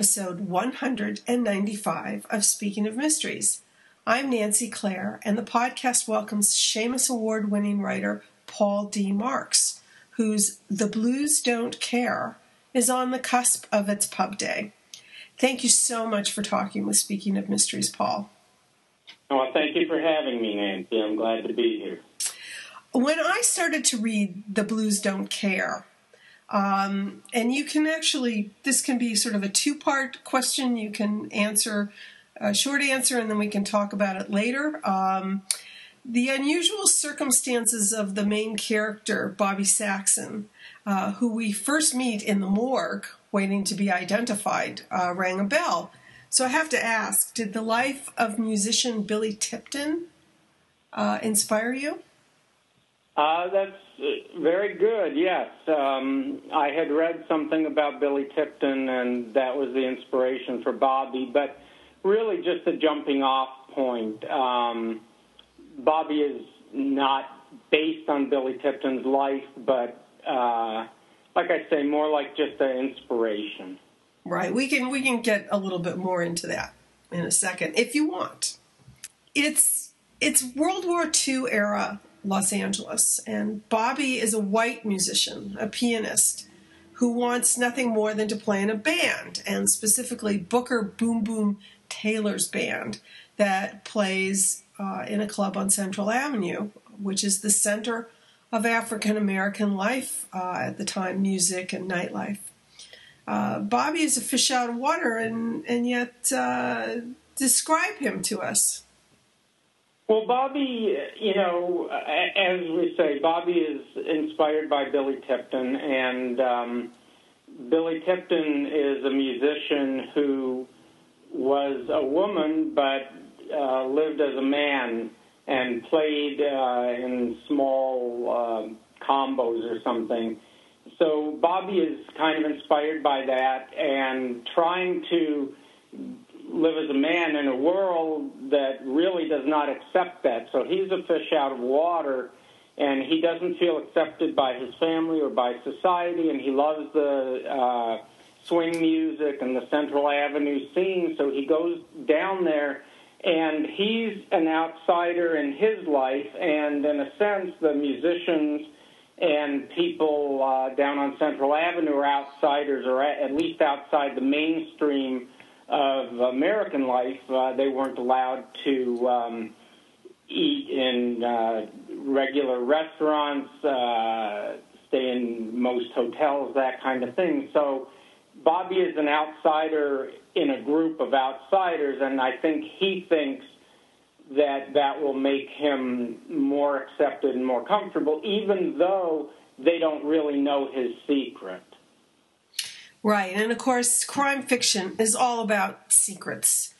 episode 195 of Speaking of Mysteries. I'm Nancy Clare, and the podcast welcomes Shamus Award winning writer Paul D. Marks, whose The Blues Don't Care is on the cusp of its pub day. Thank you so much for talking with Speaking of Mysteries, Paul. Oh, thank you for having me, Nancy. I'm glad to be here. When I started to read The Blues Don't Care, um, and you can actually, this can be sort of a two part question. You can answer a short answer and then we can talk about it later. Um, the unusual circumstances of the main character, Bobby Saxon, uh, who we first meet in the morgue waiting to be identified, uh, rang a bell. So I have to ask did the life of musician Billy Tipton uh, inspire you? Uh, that's uh, very good. Yes, um, I had read something about Billy Tipton, and that was the inspiration for Bobby. But really, just a jumping off point. Um, Bobby is not based on Billy Tipton's life, but uh, like I say, more like just an inspiration. Right. We can we can get a little bit more into that in a second if you want. It's it's World War II era Los Angeles. And Bobby is a white musician, a pianist, who wants nothing more than to play in a band, and specifically Booker Boom Boom Taylor's band that plays uh, in a club on Central Avenue, which is the center of African American life uh, at the time, music and nightlife. Uh, Bobby is a fish out of water, and, and yet uh, describe him to us. Well, Bobby, you know, as we say, Bobby is inspired by Billy Tipton, and um, Billy Tipton is a musician who was a woman but uh, lived as a man and played uh, in small uh, combos or something. So Bobby is kind of inspired by that and trying to live as a man in a world that really does not accept that. So he's a fish out of water, and he doesn't feel accepted by his family or by society, and he loves the uh, swing music and the Central Avenue scene. So he goes down there, and he's an outsider in his life, and in a sense, the musicians and people uh, down on Central Avenue are outsiders, or at least outside the mainstream of American life, uh, they weren't allowed to um, eat in uh, regular restaurants, uh, stay in most hotels, that kind of thing. So Bobby is an outsider in a group of outsiders, and I think he thinks that that will make him more accepted and more comfortable, even though they don't really know his secret. Right. And of course, crime fiction is all about secrets.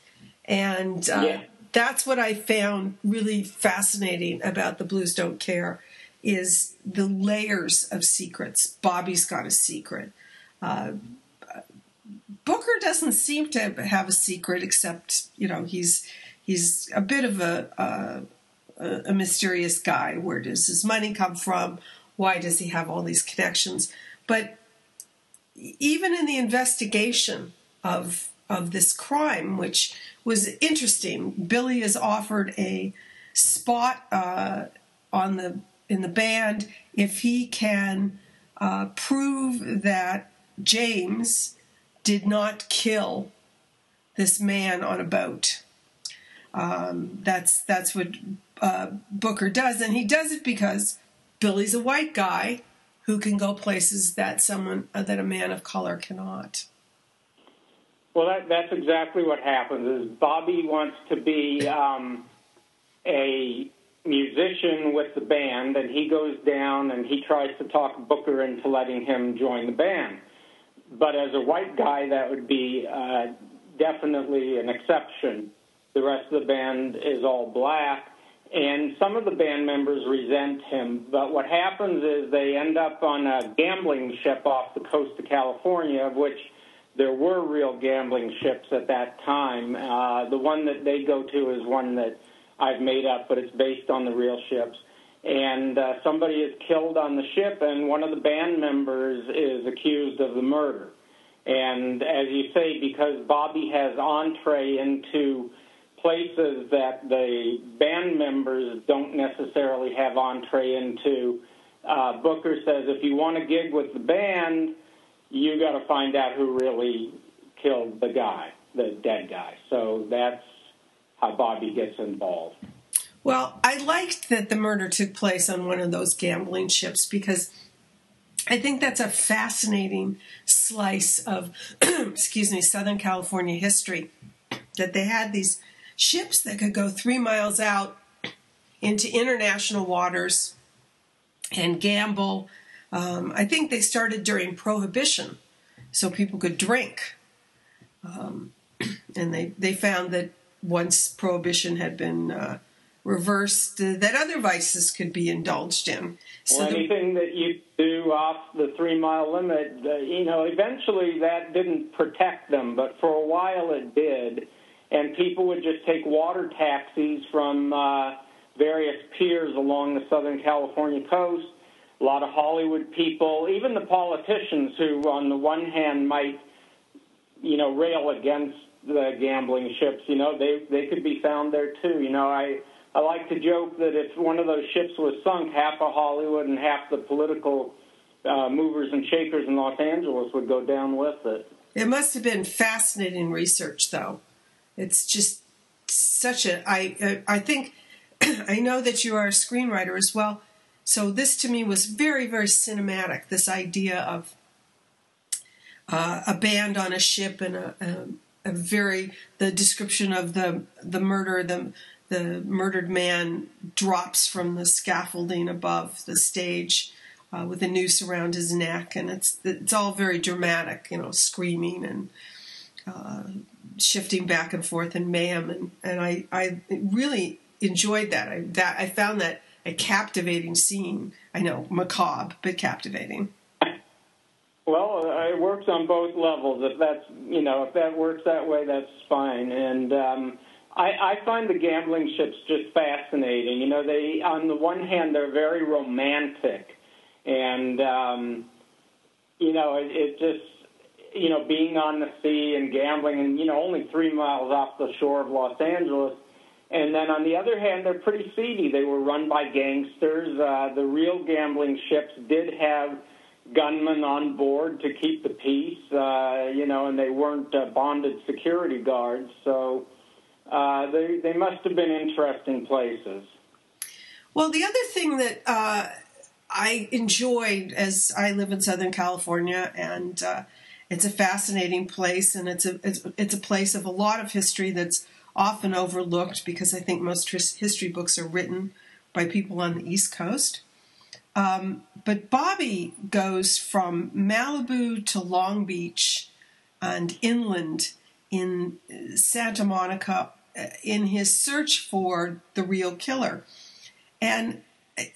And uh, yeah. that's what I found really fascinating about The Blues Don't Care is the layers of secrets. Bobby's got a secret. Uh, Booker doesn't seem to have a secret except, you know, he's he's a bit of a, a, a mysterious guy. Where does his money come from? Why does he have all these connections? But even in the investigation of of this crime, which was interesting, Billy is offered a spot uh, on the in the band if he can uh, prove that James did not kill this man on a boat. Um, that's that's what uh, Booker does, and he does it because Billy's a white guy who can go places that someone uh, that a man of color cannot. Well, that, that's exactly what happens. Is Bobby wants to be um, a musician with the band, and he goes down and he tries to talk Booker into letting him join the band. But as a white guy, that would be uh, definitely an exception. The rest of the band is all black, and some of the band members resent him. But what happens is they end up on a gambling ship off the coast of California, of which there were real gambling ships at that time. Uh, the one that they go to is one that I've made up, but it's based on the real ships. And uh, somebody is killed on the ship, and one of the band members is accused of the murder. And as you say, because Bobby has entree into places that the band members don't necessarily have entree into, uh, Booker says if you want to gig with the band, you got to find out who really killed the guy, the dead guy. So that's how Bobby gets involved. Well, I liked that the murder took place on one of those gambling ships because I think that's a fascinating slice of, excuse me, Southern California history. That they had these ships that could go three miles out into international waters and gamble. Um, I think they started during Prohibition, so people could drink. Um, and they, they found that once Prohibition had been uh, reversed, uh, that other vices could be indulged in. So well, anything the, that you do off the three mile limit, uh, you know, eventually that didn't protect them, but for a while it did. And people would just take water taxis from uh, various piers along the Southern California coast. A lot of Hollywood people, even the politicians who, on the one hand, might, you know, rail against the gambling ships, you know, they they could be found there too. You know, I I like to joke that if one of those ships was sunk, half of Hollywood and half the political uh, movers and shakers in Los Angeles would go down with it. It must have been fascinating research, though. It's just such a. I I think I know that you are a screenwriter as well. So this to me was very very cinematic. This idea of uh, a band on a ship and a, a, a very the description of the the murder the the murdered man drops from the scaffolding above the stage uh, with a noose around his neck, and it's it's all very dramatic, you know, screaming and uh, shifting back and forth in mayhem, and, and I I really enjoyed that. I that I found that a captivating scene. I know macabre, but captivating. Well, it works on both levels. If that's you know if that works that way, that's fine, and. Um, I, I find the gambling ships just fascinating. You know, they on the one hand they're very romantic, and um, you know it, it just you know being on the sea and gambling, and you know only three miles off the shore of Los Angeles. And then on the other hand, they're pretty seedy. They were run by gangsters. Uh, the real gambling ships did have gunmen on board to keep the peace, uh, you know, and they weren't uh, bonded security guards. So uh, they, they must have been interesting places. Well, the other thing that uh, I enjoyed as I live in Southern California, and uh, it's a fascinating place, and it's a it's, it's, a place of a lot of history that's often overlooked because I think most history books are written by people on the East Coast. Um, but Bobby goes from Malibu to Long Beach and inland in Santa Monica in his search for the real killer. And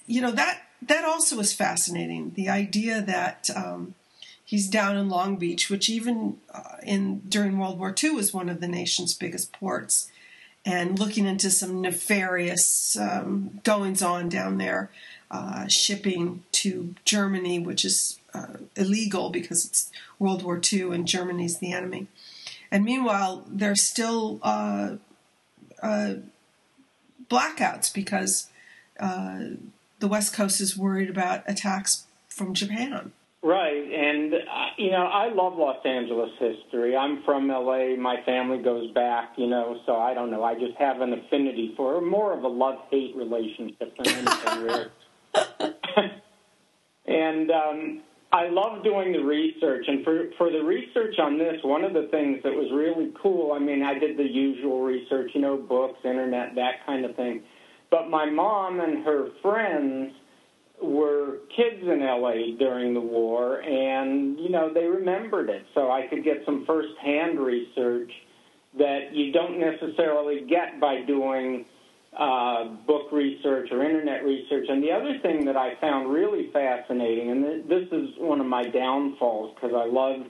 you know that that also is fascinating. The idea that um, he's down in Long Beach, which even uh, in during World War II was one of the nation's biggest ports, and looking into some nefarious um, goings on down there, uh, shipping to Germany, which is uh, illegal because it's World War II and Germany's the enemy. And meanwhile, there's still uh, uh, blackouts because uh, the West Coast is worried about attacks from Japan. Right, and uh, you know I love Los Angeles history. I'm from LA. My family goes back, you know, so I don't know. I just have an affinity for more of a love hate relationship than anything really. and um, I love doing the research, and for for the research on this, one of the things that was really cool. I mean, I did the usual research, you know, books, internet, that kind of thing. But my mom and her friends were kids in LA during the war, and you know they remembered it, so I could get some firsthand research that you don't necessarily get by doing uh, book research or internet research. And the other thing that I found really fascinating, and this is one of my downfalls because I love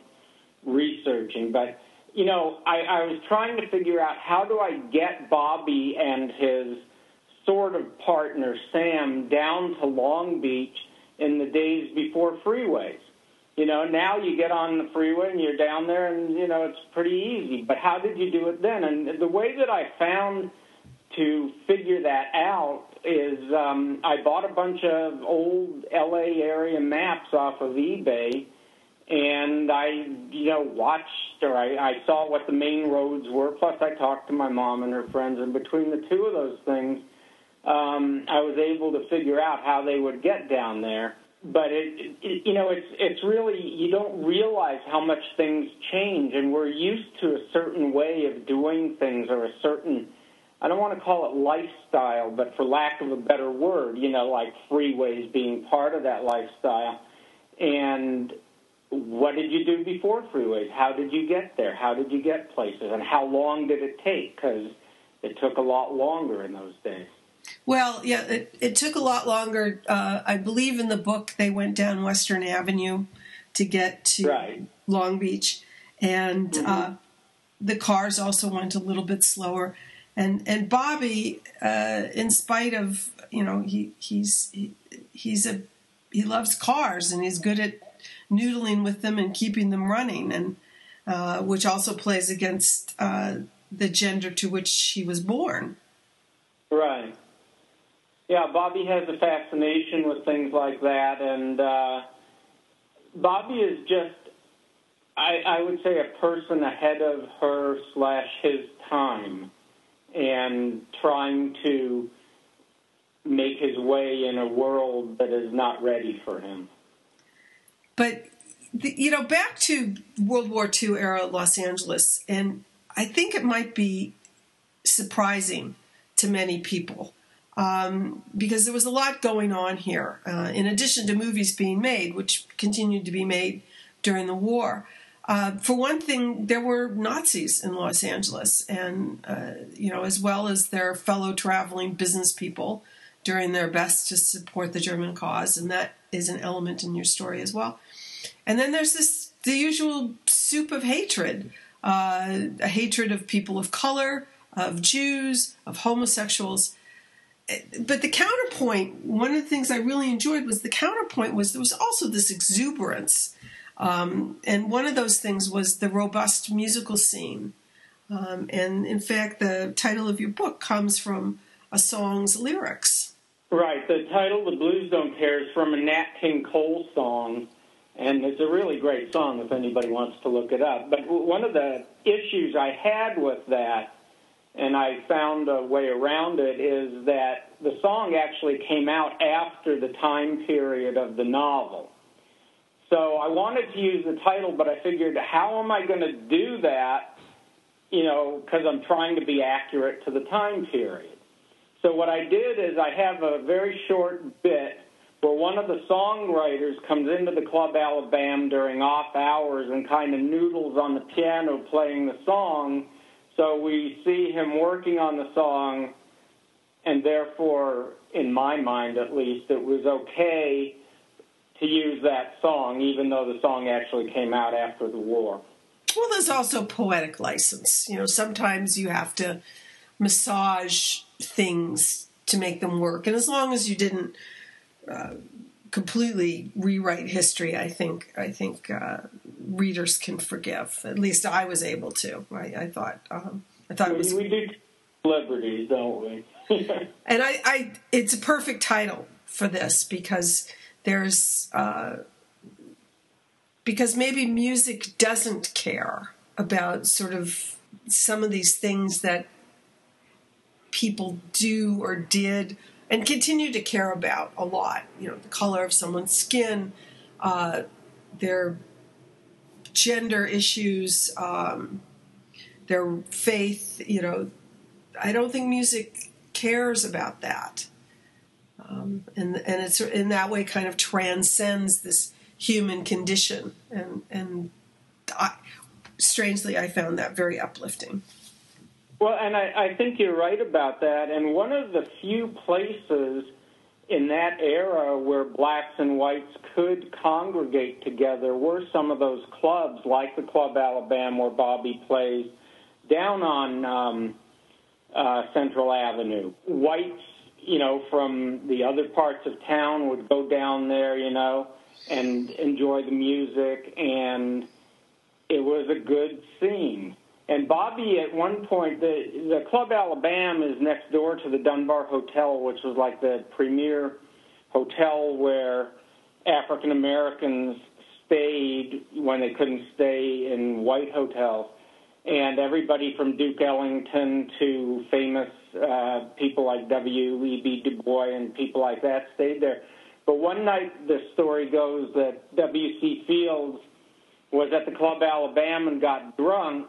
researching, but you know, I, I was trying to figure out how do I get Bobby and his sort of partner Sam down to Long Beach in the days before freeways. You know, now you get on the freeway and you're down there, and you know it's pretty easy. But how did you do it then? And the way that I found to figure that out is um, I bought a bunch of old LA area maps off of eBay, and I, you know, watched or I, I saw what the main roads were. Plus, I talked to my mom and her friends, and between the two of those things, um, I was able to figure out how they would get down there. But it, it, you know, it's it's really you don't realize how much things change, and we're used to a certain way of doing things or a certain I don't want to call it lifestyle, but for lack of a better word, you know, like freeways being part of that lifestyle. And what did you do before freeways? How did you get there? How did you get places? And how long did it take? Because it took a lot longer in those days. Well, yeah, it, it took a lot longer. Uh, I believe in the book they went down Western Avenue to get to right. Long Beach, and mm-hmm. uh, the cars also went a little bit slower and and Bobby, uh, in spite of you know he he's he, he's a he loves cars and he's good at noodling with them and keeping them running, and uh, which also plays against uh, the gender to which he was born. Right. Yeah, Bobby has a fascination with things like that, and uh, Bobby is just, I, I would say, a person ahead of her slash his time and trying to make his way in a world that is not ready for him. But you know, back to World War II era Los Angeles, and I think it might be surprising to many people um, because there was a lot going on here. Uh, in addition to movies being made, which continued to be made during the war, uh, for one thing, there were Nazis in Los Angeles, and uh, you know, as well as their fellow traveling business people doing their best to support the German cause, and that is an element in your story as well. And then there's this the usual soup of hatred, uh, a hatred of people of color, of Jews, of homosexuals. But the counterpoint, one of the things I really enjoyed was the counterpoint was there was also this exuberance um, and one of those things was the robust musical scene. Um, and in fact, the title of your book comes from a song's lyrics. Right. The title, The Blues Don't Care, is from a Nat King Cole song. And it's a really great song if anybody wants to look it up. But one of the issues I had with that, and I found a way around it, is that the song actually came out after the time period of the novel. So I wanted to use the title, but I figured, how am I going to do that? You know, because I'm trying to be accurate to the time period. So what I did is I have a very short bit where one of the songwriters comes into the Club Alabama during off hours and kind of noodles on the piano playing the song. So we see him working on the song, and therefore, in my mind at least, it was okay to use that song, even though the song actually came out after the war. Well, there's also poetic license. You know, sometimes you have to massage things to make them work, and as long as you didn't uh, completely rewrite history, I think I think uh, readers can forgive. At least I was able to. I, I thought um, I thought we, it was. We do celebrities, don't we? and I, I, it's a perfect title for this because there's uh, because maybe music doesn't care about sort of some of these things that people do or did and continue to care about a lot. You know, the color of someone's skin, uh, their gender issues, um, their faith. You know, I don't think music cares about that. Um, and and it's in that way kind of transcends this human condition and and I, strangely I found that very uplifting. Well, and I, I think you're right about that. And one of the few places in that era where blacks and whites could congregate together were some of those clubs, like the Club Alabama, where Bobby plays, down on um, uh, Central Avenue. Whites you know, from the other parts of town would go down there, you know, and enjoy the music, and it was a good scene. And Bobby, at one point, the the Club Alabama is next door to the Dunbar Hotel, which was like the premier hotel where African Americans stayed when they couldn't stay in white hotels. And everybody from Duke Ellington to famous uh, people like W.E.B. Du Bois and people like that stayed there. But one night, the story goes that W.C. Fields was at the Club Alabama and got drunk,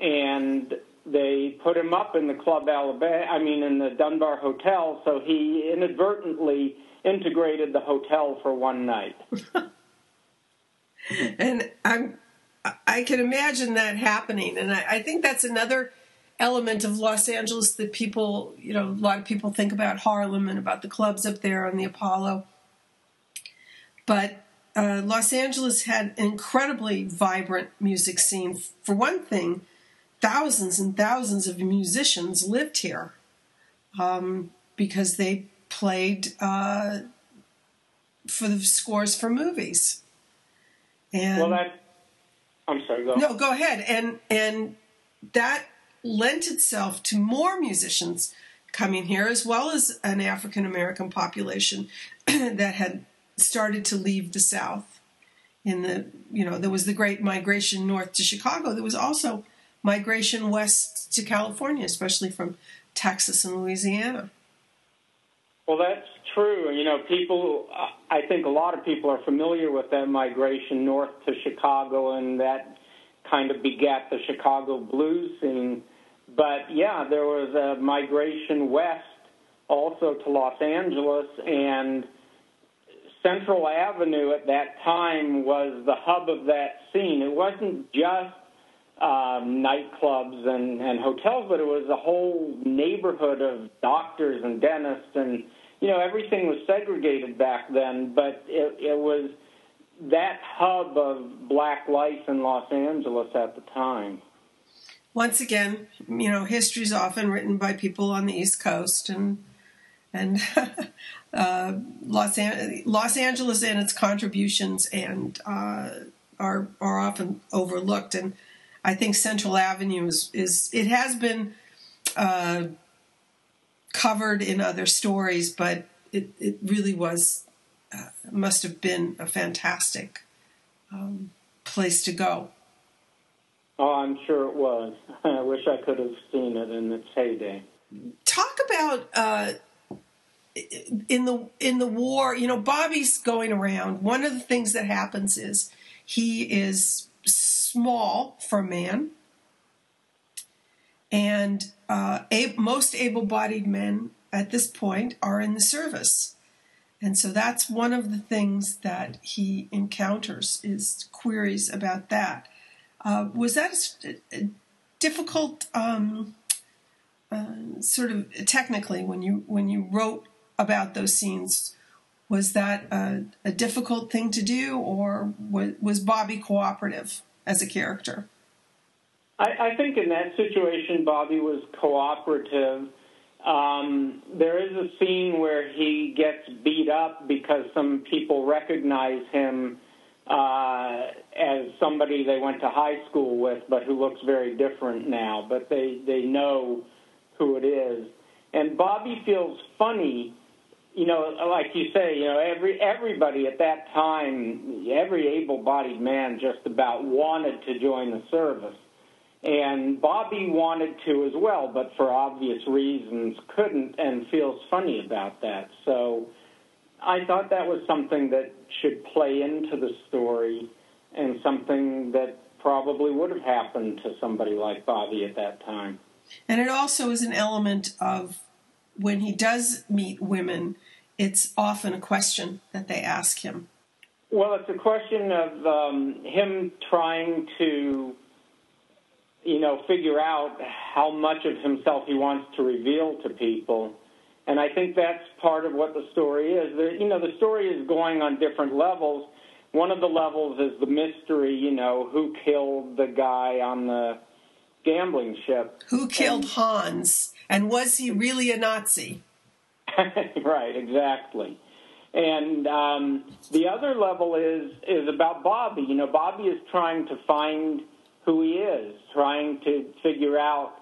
and they put him up in the Club Alabama, I mean, in the Dunbar Hotel, so he inadvertently integrated the hotel for one night. and I'm I can imagine that happening, and I, I, think that's another element of Los Angeles that people, you know, a lot of people think about Harlem and about the clubs up there on the Apollo. But uh, Los Angeles had an incredibly vibrant music scene. For one thing, thousands and thousands of musicians lived here um, because they played uh, for the scores for movies. And well, that I'm sorry. Go. No, go ahead. And and that lent itself to more musicians coming here, as well as an African American population that had started to leave the South. In the you know there was the great migration north to Chicago. There was also migration west to California, especially from Texas and Louisiana. Well, that's true. You know, people, I think a lot of people are familiar with that migration north to Chicago, and that kind of begat the Chicago blues scene. But yeah, there was a migration west also to Los Angeles, and Central Avenue at that time was the hub of that scene. It wasn't just um, nightclubs and, and hotels, but it was a whole neighborhood of doctors and dentists and you know, everything was segregated back then, but it, it was that hub of black life in Los Angeles at the time. Once again, you know, history is often written by people on the East Coast, and and uh, Los, An- Los Angeles and its contributions and uh, are are often overlooked. And I think Central Avenue is, is it has been. Uh, covered in other stories, but it, it really was, uh, must have been a fantastic um, place to go. Oh, I'm sure it was. I wish I could have seen it in its heyday. Talk about uh, in the in the war. You know, Bobby's going around. One of the things that happens is he is small for man, and uh, most able bodied men at this point are in the service. And so that's one of the things that he encounters is queries about that. Uh, was that a, a difficult, um, uh, sort of technically, when you when you wrote about those scenes? Was that a, a difficult thing to do, or was, was Bobby cooperative as a character? I, I think in that situation, Bobby was cooperative. Um, there is a scene where he gets beat up because some people recognize him uh, as somebody they went to high school with, but who looks very different now. But they they know who it is, and Bobby feels funny. You know, like you say, you know, every everybody at that time, every able-bodied man just about wanted to join the service and Bobby wanted to as well, but for obvious reasons couldn't and feels funny about that. So I thought that was something that should play into the story and something that probably would have happened to somebody like Bobby at that time. And it also is an element of when he does meet women, it's often a question that they ask him. Well, it's a question of um, him trying to you know, figure out how much of himself he wants to reveal to people. And I think that's part of what the story is. The, you know, the story is going on different levels. One of the levels is the mystery, you know, who killed the guy on the gambling ship. Who killed and, Hans? And was he really a Nazi? right, exactly. And um, the other level is is about Bobby. You know, Bobby is trying to find who he is, trying to figure out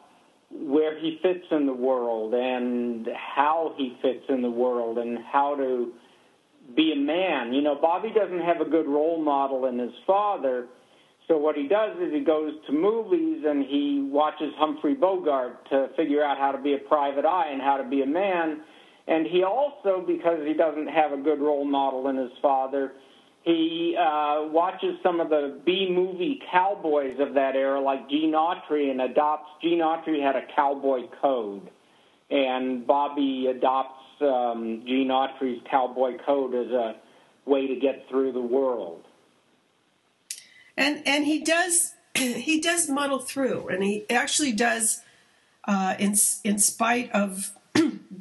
where he fits in the world and how he fits in the world and how to be a man. You know, Bobby doesn't have a good role model in his father. So what he does is he goes to movies and he watches Humphrey Bogart to figure out how to be a private eye and how to be a man. And he also, because he doesn't have a good role model in his father, he uh, watches some of the B movie cowboys of that era, like Gene Autry, and adopts. Gene Autry had a cowboy code, and Bobby adopts um, Gene Autry's cowboy code as a way to get through the world. And and he does he does muddle through, and he actually does, uh, in in spite of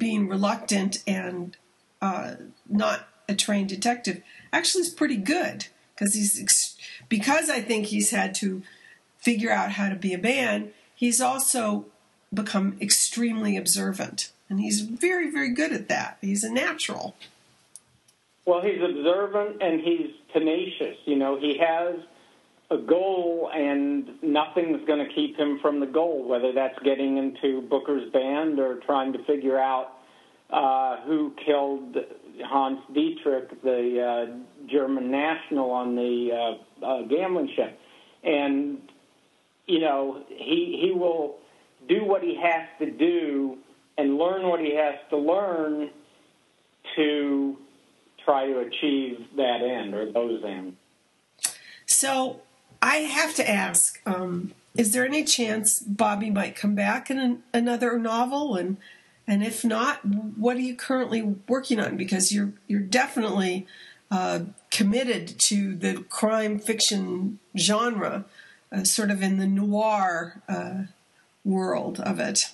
being reluctant and uh, not a trained detective, actually is pretty good because he's because I think he's had to figure out how to be a man. He's also become extremely observant, and he's very very good at that. He's a natural. Well, he's observant and he's tenacious. You know, he has a goal, and nothing's going to keep him from the goal, whether that's getting into Booker's band or trying to figure out uh, who killed Hans Dietrich, the uh, German national on the uh, uh, gambling ship. And, you know, he, he will do what he has to do and learn what he has to learn to try to achieve that end or those ends. So I have to ask: um, Is there any chance Bobby might come back in an, another novel? And and if not, what are you currently working on? Because you're you're definitely uh, committed to the crime fiction genre, uh, sort of in the noir uh, world of it.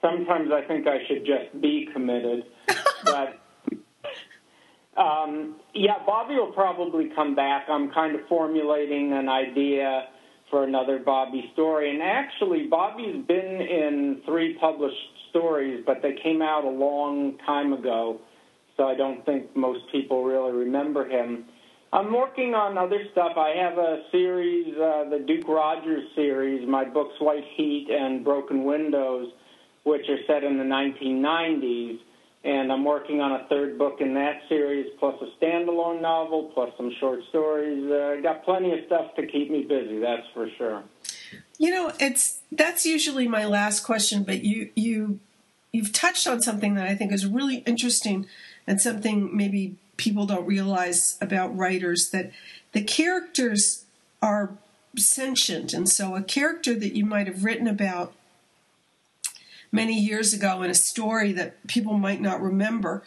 Sometimes I think I should just be committed, but um, yeah, Bobby will probably come back. I'm kind of formulating an idea for another Bobby story. And actually, Bobby's been in three published stories, but they came out a long time ago, so I don't think most people really remember him. I'm working on other stuff. I have a series, uh, the Duke Rogers series, my books White Heat and Broken Windows, which are set in the 1990s and I'm working on a third book in that series, plus a standalone novel, plus some short stories. Uh, got plenty of stuff to keep me busy, that's for sure. You know, it's that's usually my last question, but you you you've touched on something that I think is really interesting and something maybe people don't realize about writers that the characters are sentient, and so a character that you might have written about many years ago in a story that people might not remember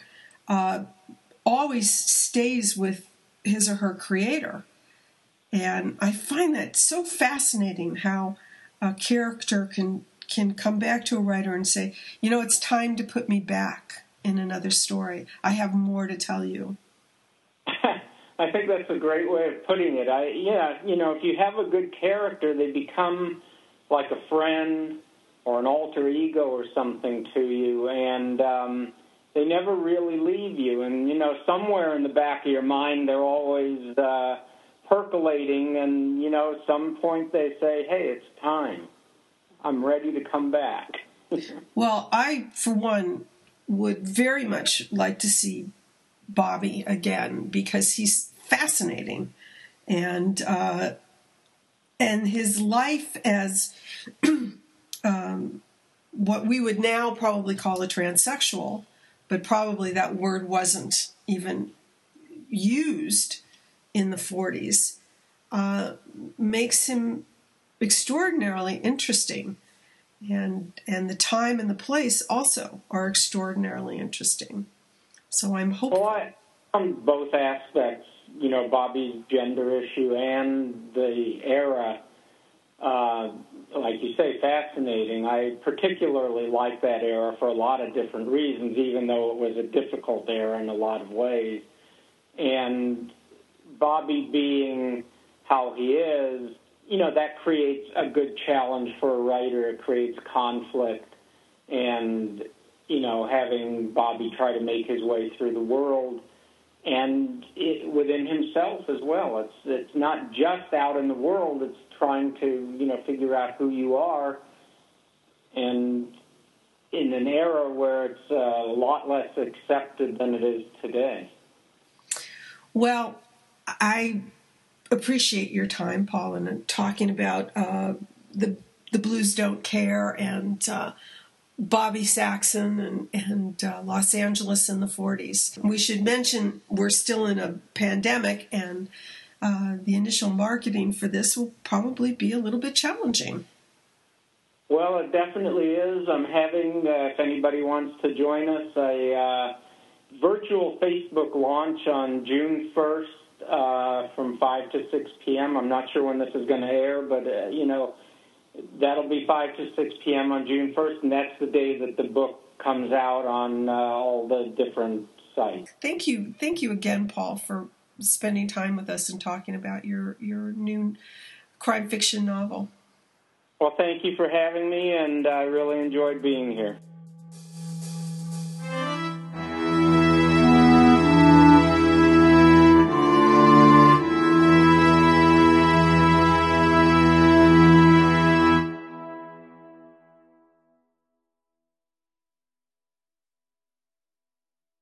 uh, always stays with his or her creator. And I find that so fascinating how a character can can come back to a writer and say, you know, it's time to put me back in another story. I have more to tell you. I think that's a great way of putting it. I yeah, you know, if you have a good character, they become like a friend or an alter ego or something to you, and um, they never really leave you. And you know, somewhere in the back of your mind, they're always uh, percolating, and you know, at some point they say, "Hey, it's time. I'm ready to come back." well, I, for one, would very much like to see Bobby again because he's fascinating, and uh, and his life as um, what we would now probably call a transsexual, but probably that word wasn't even used in the 40s, uh, makes him extraordinarily interesting. And, and the time and the place also are extraordinarily interesting. So I'm hopeful. Well, I, on both aspects, you know, Bobby's gender issue and the era uh, like you say, fascinating. I particularly like that era for a lot of different reasons, even though it was a difficult era in a lot of ways. And Bobby being how he is, you know, that creates a good challenge for a writer. It creates conflict. And, you know, having Bobby try to make his way through the world and it, within himself as well. It's it's not just out in the world. It's trying to you know figure out who you are, and in an era where it's a lot less accepted than it is today. Well, I appreciate your time, Paul, and talking about uh, the the Blues Don't Care and uh, Bobby Saxon and, and uh, Los Angeles in the 40s. We should mention we're still in a pandemic, and uh, the initial marketing for this will probably be a little bit challenging. Well, it definitely is. I'm having, uh, if anybody wants to join us, a uh, virtual Facebook launch on June 1st uh, from 5 to 6 p.m. I'm not sure when this is going to air, but, uh, you know, that'll be 5 to 6 p.m. on June 1st, and that's the day that the book comes out on uh, all the different sites. Thank you. Thank you again, Paul, for spending time with us and talking about your, your new crime fiction novel. Well, thank you for having me, and I really enjoyed being here.